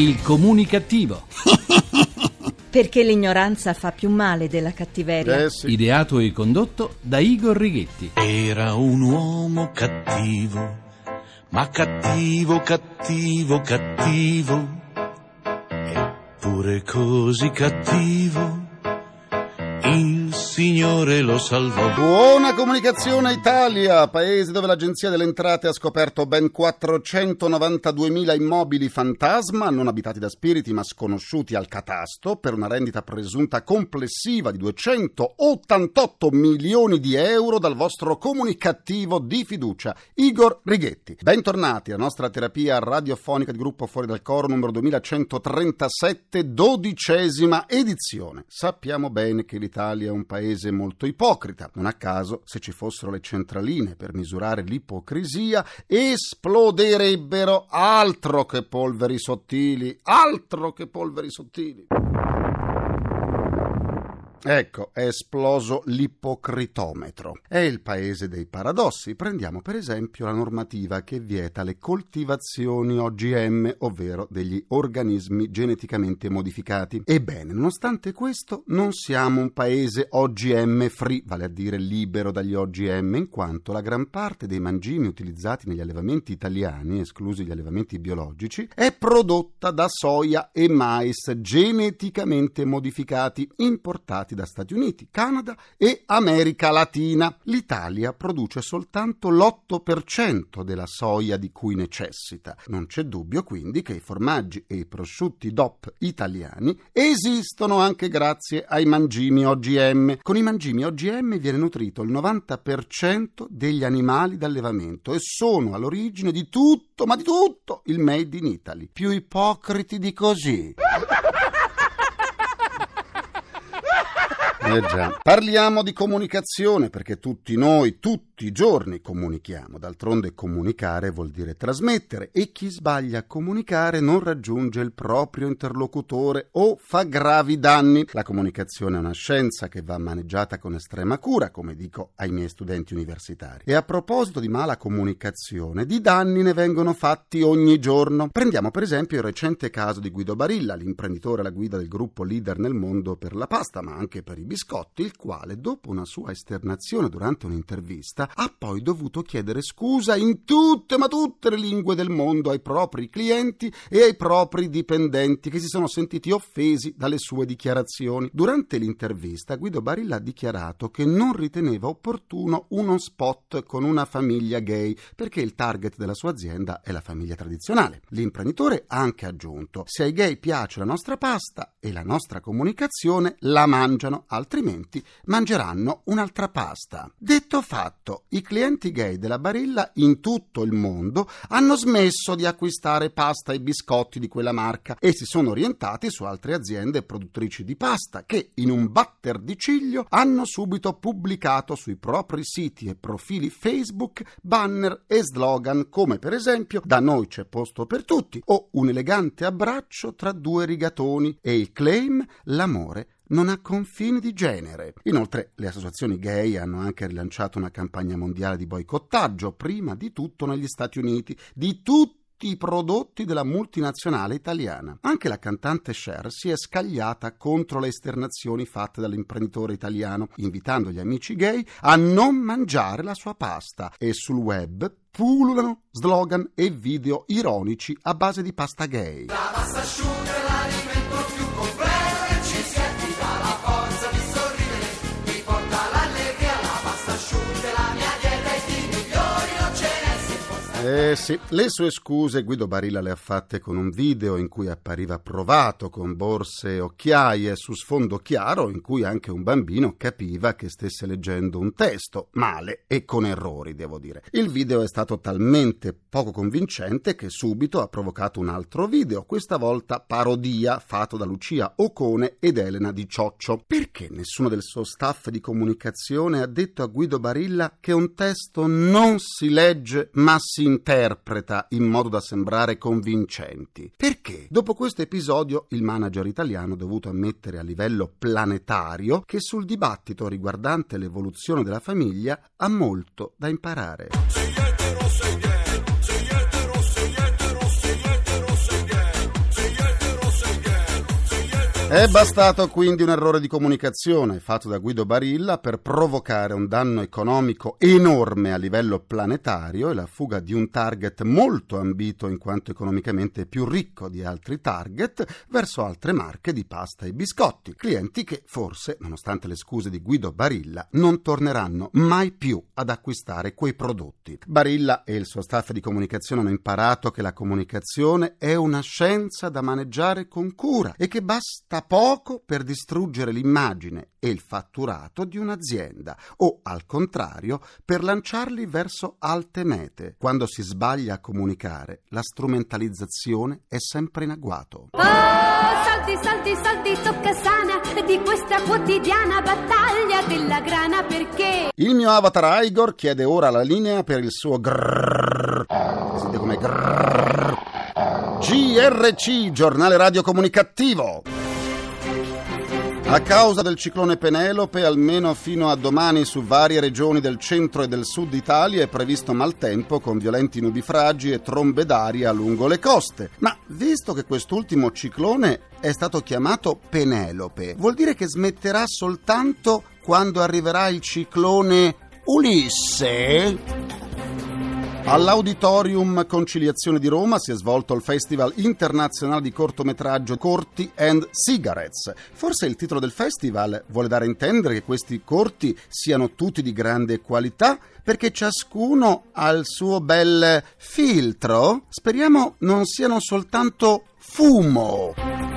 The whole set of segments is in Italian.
Il comunicativo. Perché l'ignoranza fa più male della cattiveria. Eh sì. Ideato e condotto da Igor Righetti. Era un uomo cattivo, ma cattivo, cattivo, cattivo. Eppure così cattivo, il Signore lo salvò. Buona comunicazione Italia, paese dove l'Agenzia delle Entrate ha scoperto ben 492.000 immobili fantasma non abitati da spiriti ma sconosciuti al catasto per una rendita presunta complessiva di 288 milioni di euro dal vostro comunicativo di fiducia, Igor Righetti. Bentornati alla nostra terapia radiofonica di gruppo Fuori dal Coro numero 2137, dodicesima edizione. Sappiamo bene che l'Italia è un paese molto ipocrita. Non a caso, se ci fossero le centraline per misurare l'ipocrisia, esploderebbero altro che polveri sottili, altro che polveri sottili. Ecco, è esploso l'ipocritometro. È il paese dei paradossi. Prendiamo per esempio la normativa che vieta le coltivazioni OGM, ovvero degli organismi geneticamente modificati. Ebbene, nonostante questo, non siamo un paese OGM free, vale a dire libero dagli OGM, in quanto la gran parte dei mangimi utilizzati negli allevamenti italiani, esclusi gli allevamenti biologici, è prodotta da soia e mais geneticamente modificati, importati da Stati Uniti, Canada e America Latina. L'Italia produce soltanto l'8% della soia di cui necessita. Non c'è dubbio quindi che i formaggi e i prosciutti DOP italiani esistono anche grazie ai mangimi OGM. Con i mangimi OGM viene nutrito il 90% degli animali d'allevamento e sono all'origine di tutto, ma di tutto, il made in Italy. Più ipocriti di così. Eh già. Parliamo di comunicazione perché tutti noi, tutti i giorni comunichiamo. D'altronde comunicare vuol dire trasmettere e chi sbaglia a comunicare non raggiunge il proprio interlocutore o fa gravi danni. La comunicazione è una scienza che va maneggiata con estrema cura, come dico ai miei studenti universitari. E a proposito di mala comunicazione, di danni ne vengono fatti ogni giorno. Prendiamo per esempio il recente caso di Guido Barilla, l'imprenditore alla guida del gruppo leader nel mondo per la pasta, ma anche per i biscotti, il quale, dopo una sua esternazione durante un'intervista, ha poi dovuto chiedere scusa in tutte, ma tutte le lingue del mondo ai propri clienti e ai propri dipendenti che si sono sentiti offesi dalle sue dichiarazioni. Durante l'intervista Guido Barilla ha dichiarato che non riteneva opportuno uno spot con una famiglia gay perché il target della sua azienda è la famiglia tradizionale. L'imprenditore ha anche aggiunto se ai gay piace la nostra pasta e la nostra comunicazione la mangiano, altrimenti mangeranno un'altra pasta. Detto fatto, i clienti gay della Barilla in tutto il mondo hanno smesso di acquistare pasta e biscotti di quella marca e si sono orientati su altre aziende produttrici di pasta che, in un batter di ciglio, hanno subito pubblicato sui propri siti e profili Facebook banner e slogan come per esempio Da noi c'è posto per tutti o un elegante abbraccio tra due rigatoni e il claim L'amore non ha confini di genere. Inoltre, le associazioni gay hanno anche rilanciato una campagna mondiale di boicottaggio, prima di tutto negli Stati Uniti, di tutti i prodotti della multinazionale italiana. Anche la cantante Cher si è scagliata contro le esternazioni fatte dall'imprenditore italiano, invitando gli amici gay a non mangiare la sua pasta e sul web pullulano slogan e video ironici a base di pasta gay. La pasta asciutta Eh sì, le sue scuse Guido Barilla le ha fatte con un video in cui appariva provato con borse e occhiaie su sfondo chiaro in cui anche un bambino capiva che stesse leggendo un testo, male e con errori devo dire. Il video è stato talmente poco convincente che subito ha provocato un altro video, questa volta parodia fatto da Lucia Ocone ed Elena Di Cioccio. Perché nessuno del suo staff di comunicazione ha detto a Guido Barilla che un testo non si legge ma si interpreta in modo da sembrare convincenti. Perché? Dopo questo episodio il manager italiano ha dovuto ammettere a livello planetario che sul dibattito riguardante l'evoluzione della famiglia ha molto da imparare. È bastato quindi un errore di comunicazione fatto da Guido Barilla per provocare un danno economico enorme a livello planetario e la fuga di un target molto ambito in quanto economicamente più ricco di altri target verso altre marche di pasta e biscotti, clienti che forse, nonostante le scuse di Guido Barilla, non torneranno mai più ad acquistare quei prodotti. Barilla e il suo staff di comunicazione hanno imparato che la comunicazione è una scienza da maneggiare con cura e che basta poco per distruggere l'immagine e il fatturato di un'azienda o, al contrario, per lanciarli verso alte mete. Quando si sbaglia a comunicare, la strumentalizzazione è sempre in agguato. Oh, soldi, soldi, soldi, tocca sana di questa quotidiana battaglia della grana perché Il mio avatar Igor chiede ora la linea per il suo grrrr. Sente come grrrr. GRC, giornale radio comunicativo. A causa del ciclone Penelope, almeno fino a domani su varie regioni del centro e del sud Italia è previsto maltempo con violenti nubifragi e trombe d'aria lungo le coste. Ma visto che quest'ultimo ciclone è stato chiamato Penelope, vuol dire che smetterà soltanto quando arriverà il ciclone Ulisse? All'Auditorium Conciliazione di Roma si è svolto il Festival internazionale di cortometraggio Corti and Cigarettes. Forse il titolo del festival vuole dare a intendere che questi corti siano tutti di grande qualità perché ciascuno ha il suo bel filtro. Speriamo non siano soltanto fumo.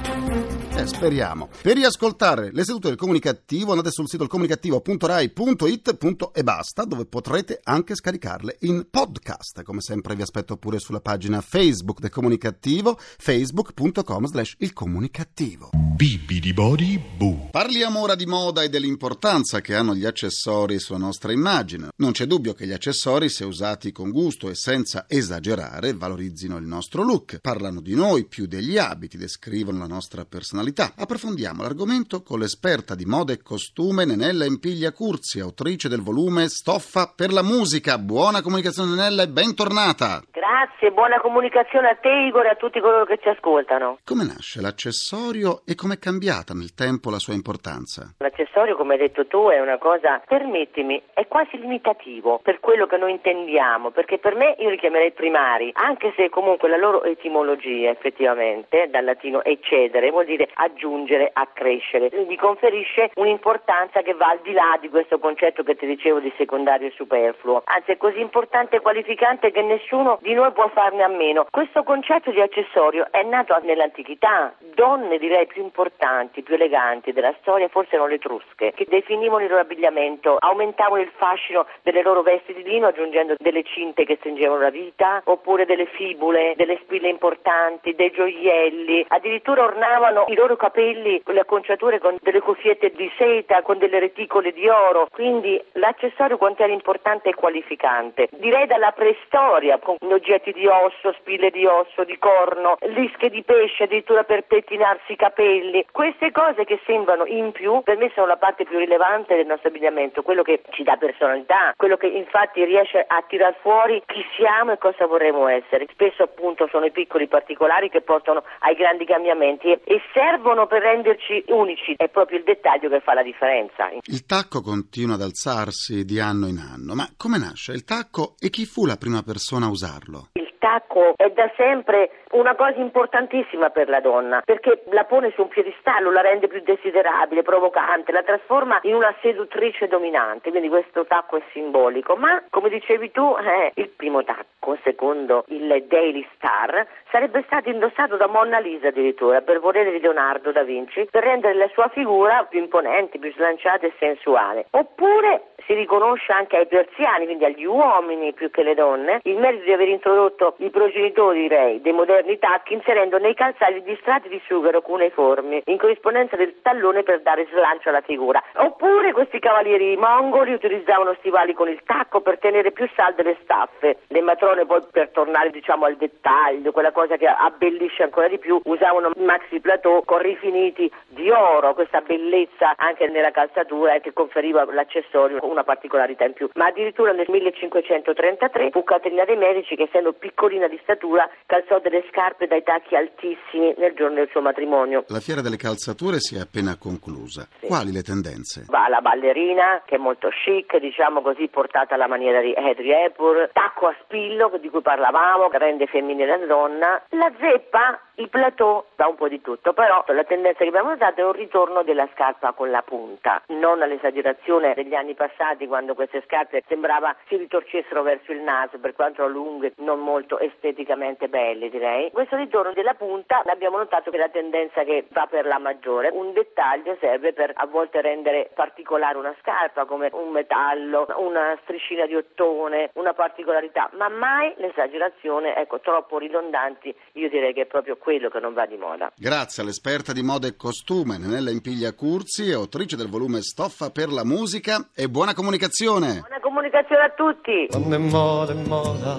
Eh, speriamo. Per riascoltare le sedute del comunicativo andate sul sito comunicativo.rai.it e basta, dove potrete anche scaricarle in podcast. Come sempre vi aspetto pure sulla pagina Facebook del comunicativo, facebook.com slash il comunicativo. Bibidi body boo. Parliamo ora di moda e dell'importanza che hanno gli accessori sulla nostra immagine. Non c'è dubbio che gli accessori, se usati con gusto e senza esagerare, valorizzino il nostro look. Parlano di noi più degli abiti, descrivono la nostra personalità. Approfondiamo l'argomento con l'esperta di moda e costume Nenella Empiglia Curzi, autrice del volume Stoffa per la musica. Buona comunicazione Nenella e bentornata! Grazie, buona comunicazione a te Igor e a tutti coloro che ci ascoltano. Come nasce l'accessorio e com'è cambiata nel tempo la sua importanza? L'accessorio, come hai detto tu, è una cosa, permettimi, è quasi limitativo per quello che noi intendiamo, perché per me io li chiamerei primari, anche se comunque la loro etimologia effettivamente, dal latino eccedere, vuol dire aggiungere, accrescere, gli conferisce un'importanza che va al di là di questo concetto che ti dicevo di secondario e superfluo, anzi è così importante e qualificante che nessuno di noi può farne a meno. Questo concetto di accessorio è nato nell'antichità, donne direi più importanti, più eleganti della storia, forse erano le etrusche, che definivano il loro abbigliamento, aumentavano il fascino delle loro vesti di lino aggiungendo delle cinte che stringevano la vita, oppure delle fibule, delle spille importanti, dei gioielli, addirittura ornavano i loro capelli con le acconciature con delle cuffiette di seta, con delle reticole di oro, quindi l'accessorio quanto era importante e qualificante. Direi dalla preistoria, con oggetti di osso, spille di osso, di corno, lische di pesce addirittura per pettinarsi i capelli. Queste cose che sembrano in più, per me sono la parte più rilevante del nostro abbigliamento, quello che ci dà personalità, quello che infatti riesce a tirar fuori chi siamo e cosa vorremmo essere. Spesso appunto sono i piccoli particolari che portano ai grandi cambiamenti e, e servono per renderci unici, è proprio il dettaglio che fa la differenza. Il tacco continua ad alzarsi di anno in anno, ma come nasce il tacco e chi fu la prima persona a usarlo? Il tacco è da sempre una cosa importantissima per la donna perché la pone su un piedistallo, la rende più desiderabile, provocante, la trasforma in una seduttrice dominante, quindi questo tacco è simbolico, ma come dicevi tu eh, il primo tacco secondo il Daily Star sarebbe stato indossato da Monna Lisa addirittura per volere di Leonardo da Vinci per rendere la sua figura più imponente, più slanciata e sensuale. Oppure si riconosce anche ai persiani, quindi agli uomini più che le donne, il merito di aver introdotto i progenitori direi dei moderni tacchi inserendo nei calzari gli strati di sughero cuneiformi in corrispondenza del tallone per dare slancio alla figura. Oppure questi cavalieri mongoli utilizzavano stivali con il tacco per tenere più salde le staffe. Le matrone poi per tornare diciamo al dettaglio, quella cosa che abbellisce ancora di più, usavano maxi plateau con rifiniti di oro, questa bellezza anche nella calzatura e che conferiva l'accessorio una particolarità in più, ma addirittura nel 1533 fu Caterina dei Medici che essendo piccolina di statura calzò delle scarpe dai tacchi altissimi nel giorno del suo matrimonio. La fiera delle calzature si è appena conclusa. Quali le tendenze? Va la ballerina, che è molto chic, diciamo così, portata alla maniera di Audrey Hepburn, tacco a spillo, di cui parlavamo, che rende femminile la donna, la zeppa, il plateau, da un po' di tutto, però la tendenza che abbiamo notato è un ritorno della scarpa con la punta, non all'esagerazione degli anni passati quando queste scarpe sembrava si ritorcessero verso il naso, per quanto lunghe, non molto esteticamente belle direi. Questo ritorno della punta abbiamo notato che è la tendenza che va per la maggiore. Un dettaglio serve per a volte rendere particolare una scarpa, come un metallo, una striscina di ottone, una particolarità, ma mai l'esagerazione, ecco, troppo ridondanti, io direi che è proprio quello che non va di moda. Grazie all'esperta di moda e costume, Nenella Impiglia Curzi, autrice del volume Stoffa per la musica e buona comunicazione. Buona comunicazione a tutti! Quando è moda è moda,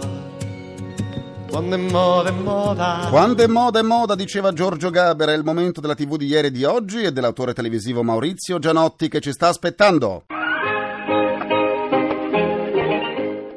quando è moda è moda. Quando è moda è moda, diceva Giorgio Gaber, è il momento della TV di ieri e di oggi e dell'autore televisivo Maurizio Gianotti che ci sta aspettando.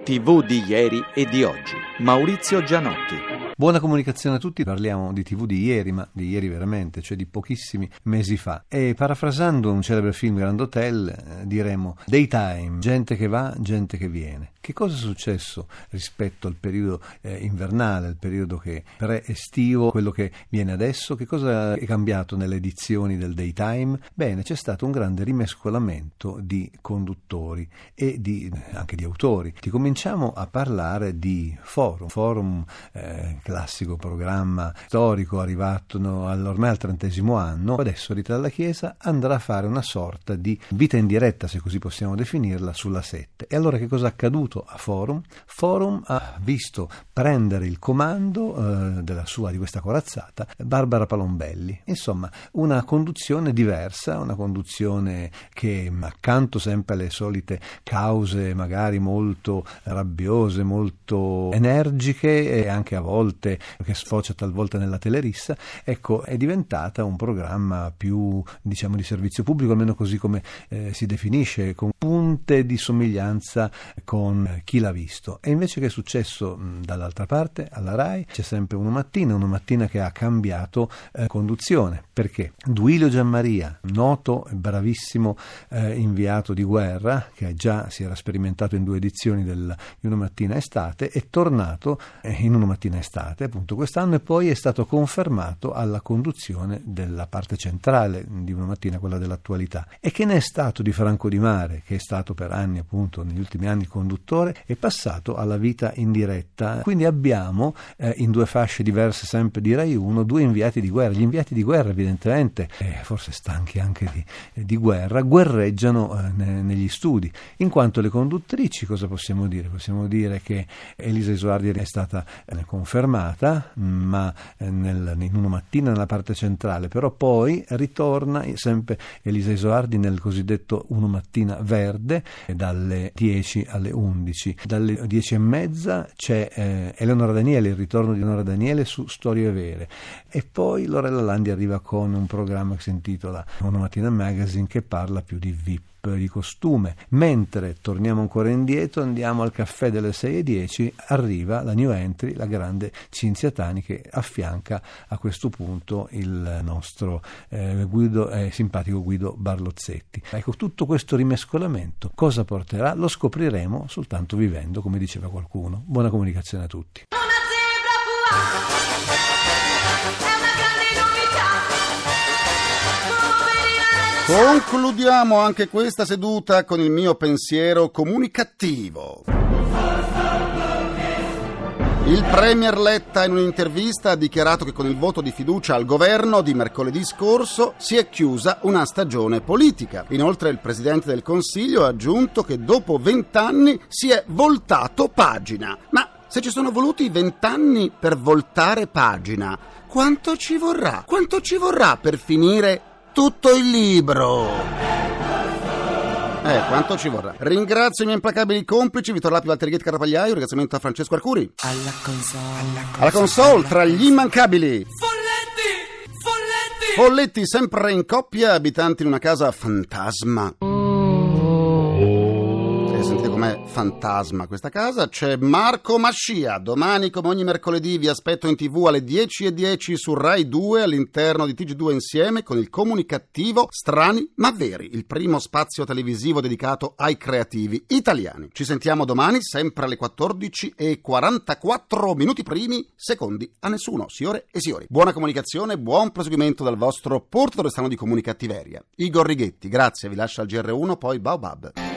TV di ieri e di oggi. Maurizio Gianotti. Buona comunicazione a tutti, parliamo di TV di ieri, ma di ieri veramente, cioè di pochissimi mesi fa. E parafrasando un celebre film Grand Hotel, eh, diremo Daytime, gente che va, gente che viene. Che cosa è successo rispetto al periodo eh, invernale, il periodo che pre-estivo, quello che viene adesso? Che cosa è cambiato nelle edizioni del Daytime? Bene, c'è stato un grande rimescolamento di conduttori e di, anche di autori. Ti cominciamo a parlare di Forum, Forum eh, classico programma storico arrivato no, ormai al trentesimo anno, adesso Rita dalla Chiesa andrà a fare una sorta di vita in diretta, se così possiamo definirla, sulla 7. E allora che cosa è accaduto a Forum? Forum ha visto prendere il comando eh, della sua, di questa corazzata Barbara Palombelli. Insomma, una conduzione diversa, una conduzione che accanto sempre alle solite cause magari molto rabbiose, molto energiche e anche a volte che sfocia talvolta nella telerissa, ecco, è diventata un programma più, diciamo, di servizio pubblico, almeno così come eh, si definisce, con punte di somiglianza con chi l'ha visto. E invece che è successo dall'altra parte, alla RAI, c'è sempre una mattina, una mattina che ha cambiato eh, conduzione. Perché? Duilio Gianmaria, noto e bravissimo eh, inviato di guerra, che già si era sperimentato in due edizioni del, di una mattina estate, è tornato eh, in una mattina estate, appunto quest'anno, e poi è stato confermato alla conduzione della parte centrale di una mattina, quella dell'attualità. E che ne è stato di Franco Di Mare, che è stato per anni, appunto, negli ultimi anni conduttore, è passato alla vita in diretta. Quindi abbiamo eh, in due fasce diverse, sempre di Rai 1, due inviati di guerra. Gli inviati di guerra, evidentemente, eh, forse stanchi anche di, eh, di guerra, guerreggiano eh, ne, negli studi. In quanto le conduttrici, cosa possiamo dire? Possiamo dire che Elisa Isoardi è stata eh, confermata fermata, ma nel, in una mattina nella parte centrale, però poi ritorna sempre Elisa Isoardi nel cosiddetto Uno Mattina Verde dalle 10 alle 11. Dalle 10 e mezza c'è eh, Eleonora Daniele, il ritorno di Eleonora Daniele su Storie Vere e poi Lorella Landi arriva con un programma che si intitola Una Mattina Magazine che parla più di VIP di costume. Mentre torniamo ancora indietro, andiamo al caffè delle 6.10, arriva la new entry, la grande Cinzia Tani che affianca a questo punto il nostro eh, Guido, eh, simpatico Guido Barlozzetti. Ecco, tutto questo rimescolamento cosa porterà? Lo scopriremo soltanto vivendo, come diceva qualcuno. Buona comunicazione a tutti. Concludiamo anche questa seduta con il mio pensiero comunicativo. Il Premier Letta in un'intervista ha dichiarato che con il voto di fiducia al governo di mercoledì scorso si è chiusa una stagione politica. Inoltre il Presidente del Consiglio ha aggiunto che dopo vent'anni si è voltato pagina. Ma se ci sono voluti vent'anni per voltare pagina, quanto ci vorrà? Quanto ci vorrà per finire tutto il libro. Eh, quanto ci vorrà. Ringrazio i miei implacabili complici, Vittor Lapi, Valterighetti, Carapagliaio, un ringraziamento a Francesco Arcuri. Alla console. Alla console, tra gli immancabili. Folletti! Folletti! Folletti, sempre in coppia, abitanti in una casa fantasma. Fantasma questa casa. C'è Marco Mascia. Domani, come ogni mercoledì, vi aspetto in tv alle 10.10 su Rai 2 all'interno di TG2 insieme con il comunicativo Strani ma Veri, il primo spazio televisivo dedicato ai creativi italiani. Ci sentiamo domani, sempre alle 14 e 44 minuti primi, secondi a nessuno, signore e signori. Buona comunicazione, buon proseguimento dal vostro portatore strano di comunicattiveria. Igor Righetti, grazie, vi lascio al GR1, poi Baobab.